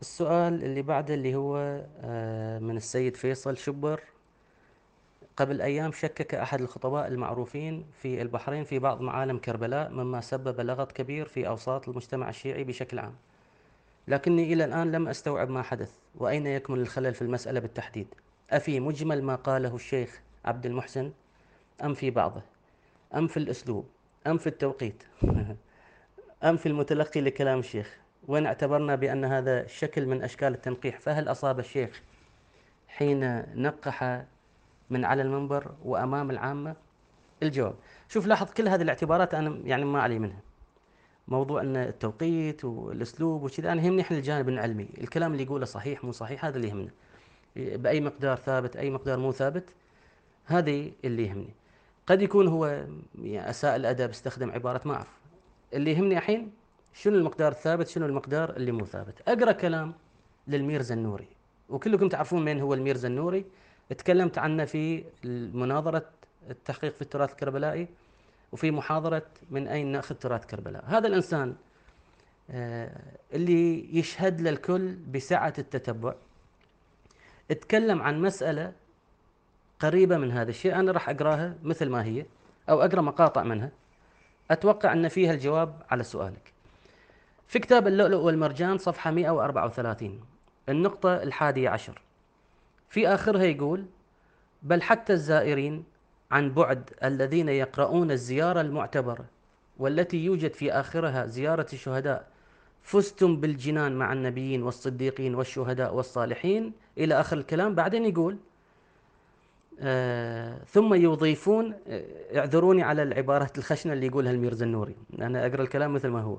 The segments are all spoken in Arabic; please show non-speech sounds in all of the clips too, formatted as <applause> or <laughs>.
السؤال اللي بعده اللي هو آه، من السيد فيصل شبر. قبل أيام شكك أحد الخطباء المعروفين في البحرين في بعض معالم كربلاء مما سبب لغط كبير في أوساط المجتمع الشيعي بشكل عام. لكني إلى الآن لم أستوعب ما حدث. وأين يكمن الخلل في المسألة بالتحديد؟ أفي مجمل ما قاله الشيخ عبد المحسن؟ أم في بعضه؟ أم في الأسلوب؟ أم في التوقيت؟ <laughs> أم في المتلقي لكلام الشيخ؟ وإن اعتبرنا بأن هذا شكل من أشكال التنقيح فهل أصاب الشيخ حين نقح من على المنبر وأمام العامة؟ الجواب. شوف لاحظ كل هذه الاعتبارات أنا يعني ما علي منها. موضوع أن التوقيت والأسلوب وكذا أنا يهمني إحنا الجانب العلمي. الكلام اللي يقوله صحيح مو صحيح هذا اللي يهمنا. بأي مقدار ثابت أي مقدار مو ثابت هذه اللي يهمني. قد يكون هو يعني أساء الأدب استخدم عبارة ما أعرف. اللي يهمني الحين شنو المقدار الثابت شنو المقدار اللي مو ثابت. أقرأ كلام للميرزا النوري وكلكم تعرفون من هو الميرزا النوري تكلمت عنه في مناظرة التحقيق في التراث الكربلائي وفي محاضرة من أين نأخذ تراث كربلاء هذا الإنسان آه، اللي يشهد للكل بسعة التتبع. اتكلم عن مسألة قريبة من هذا الشيء أنا راح أقراها مثل ما هي أو أقرأ مقاطع منها. أتوقع أن فيها الجواب على سؤالك. في كتاب اللؤلؤ والمرجان صفحة 134 النقطة الحادية عشر. في آخرها يقول بل حتى الزائرين عن بعد الذين يقرؤون الزيارة المعتبرة والتي يوجد في آخرها زيارة الشهداء فزتم بالجنان مع النبيين والصديقين والشهداء والصالحين. إلى آخر الكلام بعدين يقول آه ثم يضيفون آه، اعذروني على العبارات الخشنة اللي يقولها الميرزا النوري أنا أقرأ الكلام مثل ما هو.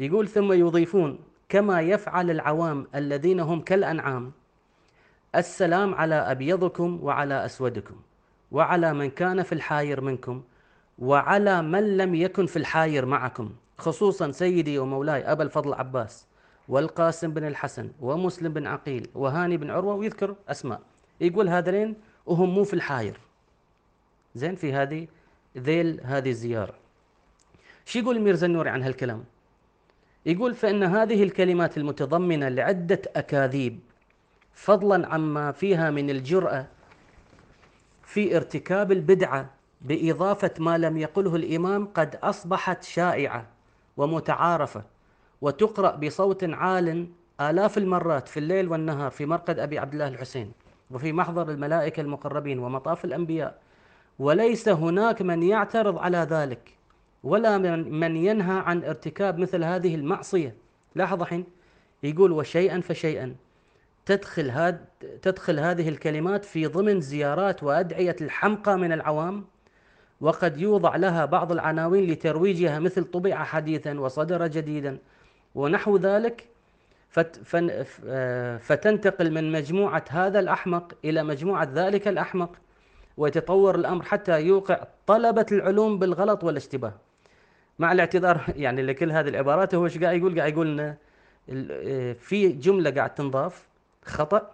يقول ثم يضيفون كما يفعل العوام الذين هم كالأنعام. السلام على أبيضكم وعلى أسودكم وعلى من كان في الحاير منكم وعلى من لم يكن في الحاير معكم خصوصا سيدي ومولاي أبا الفضل عباس والقاسم بن الحسن ومسلم بن عقيل وهاني بن عروة ويذكر أسماء. يقول هذين وهم مو في الحاير. زين في هذه ذيل هذه الزيارة. شو يقول الميرزا النوري عن هالكلام؟ يقول فإن هذه الكلمات المتضمنة لعدة أكاذيب فضلا عما فيها من الجرأة في ارتكاب البدعة بإضافة ما لم يقله الإمام قد أصبحت شائعة ومتعارفة وتقرأ بصوت عال آلاف المرات في الليل والنهار في مرقد أبي عبد الله الحسين وفي محضر الملائكة المقربين ومطاف الأنبياء وليس هناك من يعترض على ذلك. ولا من, ينهى عن ارتكاب مثل هذه المعصية. لاحظ الحين يقول وشيئا فشيئا. تدخل هاد تدخل هذه الكلمات في ضمن زيارات وأدعية الحمقى من العوام وقد يوضع لها بعض العناوين لترويجها مثل طبع حديثا وصدر جديدا ونحو ذلك. فتنتقل من مجموعة هذا الأحمق إلى مجموعة ذلك الأحمق ويتطور الأمر حتى يوقع طلبة العلوم بالغلط والاشتباه. مع الاعتذار. يعني لكل هذه العبارات هو إيش قاعد يقول؟ قاعد يقول لنا آه، في جملة قاعد تنضاف خطأ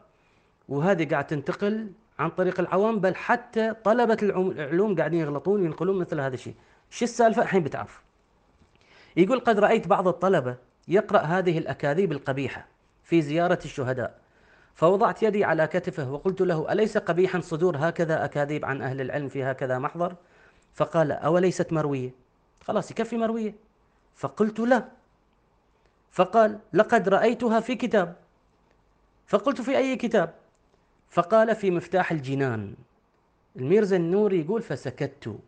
وهذه قاعد تنتقل عن طريق العوام بل حتى طلبة العلوم قاعدين يغلطون وينقلون مثل هذا الشيء. شو السالفة؟ الحين بتعرف. يقول قد رأيت بعض الطلبة يقرأ هذه الأكاذيب القبيحة في زيارة الشهداء فوضعت يدي على كتفه وقلت له أليس قبيحا صدور هكذا أكاذيب عن أهل العلم في هكذا محضر؟ فقال أوليست مروية؟ خلاص يكفي مروية. فقلت لا. فقال لقد رأيتها في كتاب. فقلت في أي كتاب؟ فقال في مفتاح الجنان. الميرزا النوري يقول فسكت.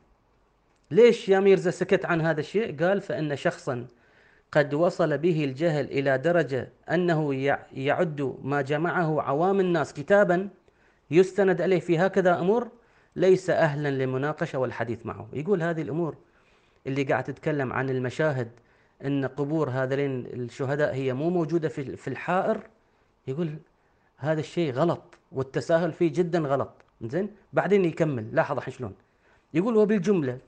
ليش يا ميرزا سكت عن هذا الشيء؟ قال فإن شخصا قد وصل به الجهل إلى درجة أنه يعد ما جمعه عوام الناس كتابا يستند عليه في هكذا أمور ليس أهلا للمناقشة والحديث معه. يقول هذه الأمور اللي قاعد تتكلم عن المشاهد إن قبور هذين الشهداء هي مو موجودة في في الحائر؟ يقول هذا الشيء غلط والتساهل فيه جدا غلط. زين؟ بعدين يكمل. لاحظ شلون؟ يقول وبالجملة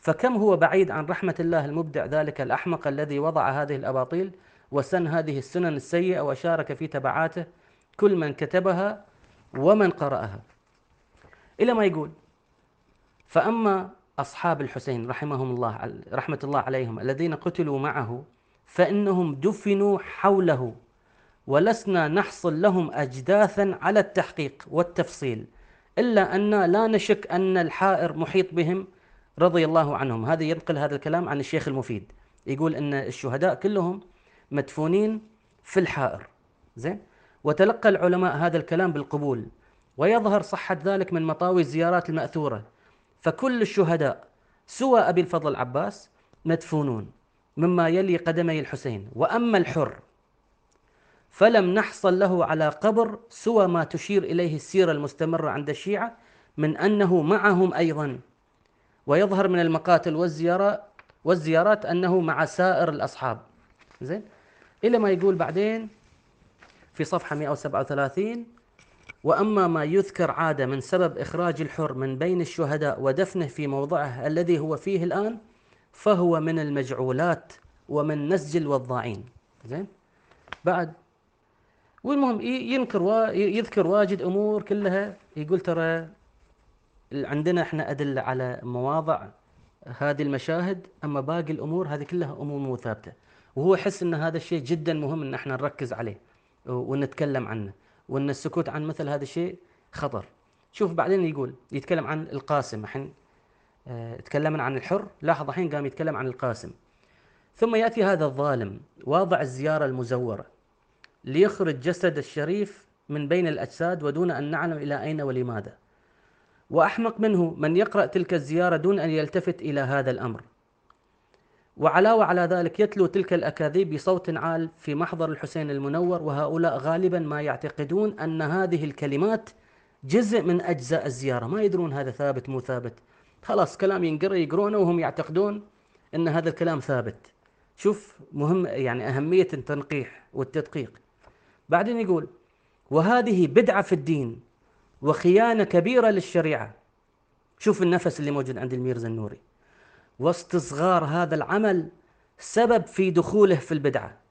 فكم هو بعيد عن رحمة الله المبدع ذلك الأحمق الذي وضع هذه الأباطيل وسن هذه السنن السيئة وشارك في تبعاته كل من كتبها ومن قرأها؟ إلى ما يقول فأما أصحاب الحسين رحمهم الله رحمة الله عليهم الذين قتلوا معه فإنهم دفنوا حوله ولسنا نحصل لهم أجداثا على التحقيق والتفصيل إلا أن لا نشك أن الحائر محيط بهم رضي الله عنهم. هذا ينقل هذا الكلام عن الشيخ المفيد. يقول أن الشهداء كلهم مدفونين في الحائر. زين؟ وتلقى العلماء هذا الكلام بالقبول ويظهر صحة ذلك من مطاوي الزيارات المأثورة. فكل الشهداء سوى أبي الفضل العباس مدفونون مما يلي قدمي الحسين. وأما الحر فلم نحصل له على قبر سوى ما تشير إليه السيرة المستمرة عند الشيعة من أنه معهم أيضا. ويظهر من المقاتل والزيارات أنه مع سائر الأصحاب. زين؟ إلى ما يقول بعدين في صفحة 137 وأما ما يذكر عادة من سبب إخراج الحر من بين الشهداء ودفنه في موضعه الذي هو فيه الآن فهو من المجعولات ومن نسج الوضاعين. زين؟ بعد. والمهم ينكر يذكر واجد أمور كلها. يقول ترى عندنا إحنا أدلة على مواضع هذه المشاهد أما باقي الأمور هذه كلها أمور مو ثابتة. وهو يحس إن هذا الشيء جدا مهم إن إحنا نركز عليه ونتكلم عنه. وأن السكوت عن مثل هذا الشيء خطر. شوف بعدين يقول يتكلم عن القاسم الحين. آه تكلمنا عن الحر. لاحظ الحين قام يتكلم عن القاسم. ثم يأتي هذا الظالم واضع الزيارة المزورة ليخرج جسد الشريف من بين الأجساد ودون أن نعلم إلى أين ولماذا. وأحمق منه من يقرأ تلك الزيارة دون أن يلتفت إلى هذا الأمر. وعلاوة على ذلك يتلو تلك الأكاذيب بصوت عال في محضر الحسين المنور وهؤلاء غالبا ما يعتقدون أن هذه الكلمات جزء من أجزاء الزيارة. ما يدرون هذا ثابت مو ثابت. خلاص كلام ينقرأ يقرونه وهم يعتقدون أن هذا الكلام ثابت. شوف مهم يعني أهمية التنقيح والتدقيق. بعدين يقول وهذه بدعة في الدين وخيانة كبيرة للشريعة. شوف النفس اللي موجود عند الميرزا النوري واستصغار هذا العمل سبب في دخوله في البدعة.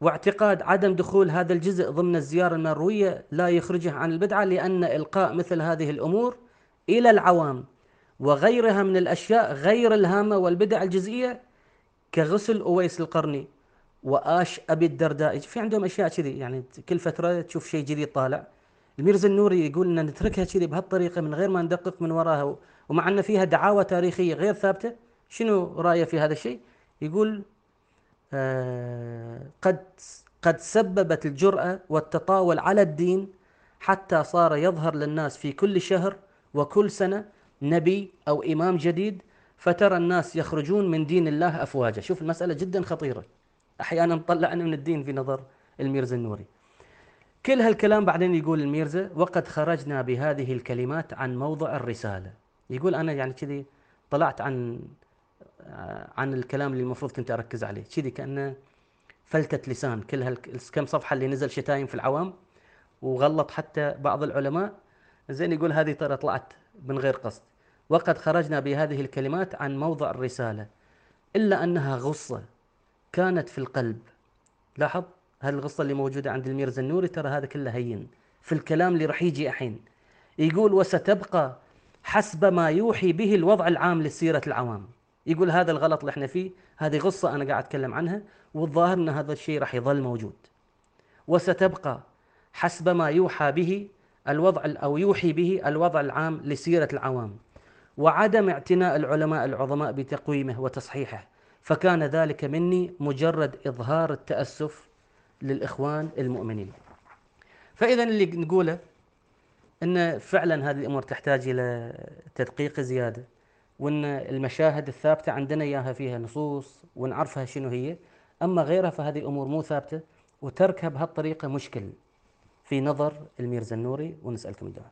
واعتقاد عدم دخول هذا الجزء ضمن الزيارة المروية لا يخرجه عن البدعة لأن إلقاء مثل هذه الأمور إلى العوام وغيرها من الأشياء غير الهامة والبدع الجزئية كغسل أويس القرني وآش أبي الدرداء في عندهم أشياء كذي يعني كل فترة تشوف شيء جديد طالع. الميرزا النوري يقول إن نتركها كذي بهالطريقة من غير ما ندقق من وراها ومع إن فيها دعاوى تاريخية غير ثابتة شنو رأيه في هذا الشيء؟ يقول آه قد قد سببت الجرأة والتطاول على الدين حتى صار يظهر للناس في كل شهر وكل سنة نبي أو إمام جديد فترى الناس يخرجون من دين الله أفواجا. شوف المسألة جدا خطيرة. أحيانا طلعنا من الدين في نظر الميرزا النوري. كل هالكلام بعدين يقول الميرزا وقد خرجنا بهذه الكلمات عن موضع الرسالة. يقول أنا يعني كذي طلعت عن عن الكلام اللي المفروض كنت أركز عليه. كذي كأنه فلتة لسان. كل هالكم صفحة اللي نزل شتايم في العوام وغلط حتى بعض العلماء. زين يقول هذه ترى طلعت من غير قصد. وقد خرجنا بهذه الكلمات عن موضع الرسالة إلا أنها غصة كانت في القلب. لاحظ؟ هالقصة اللي موجودة عند الميرزا النوري ترى هذا كله هين. في الكلام اللي راح يجي الحين يقول وستبقى حسب ما يوحي به الوضع العام لسيرة العوام. يقول هذا الغلط اللي إحنا فيه هذه غصة أنا قاعد أتكلم عنها والظاهر أن هذا الشيء راح يظل موجود. وستبقى حسب ما يوحى به الوضع أو يوحي به الوضع العام لسيرة العوام. وعدم اعتناء العلماء العظماء بتقويمه وتصحيحه. فكان ذلك مني مجرد إظهار التأسف للإخوان المؤمنين. فإذا اللي نقوله أن فعلا هذه الأمور تحتاج إلى تدقيق زيادة وأن المشاهد الثابتة عندنا إياها فيها نصوص ونعرفها شنو هي. أما غيرها فهذه أمور مو ثابتة وتركها بهالطريقة مشكل. في نظر الميرزا النوري ونسألكم الدعاء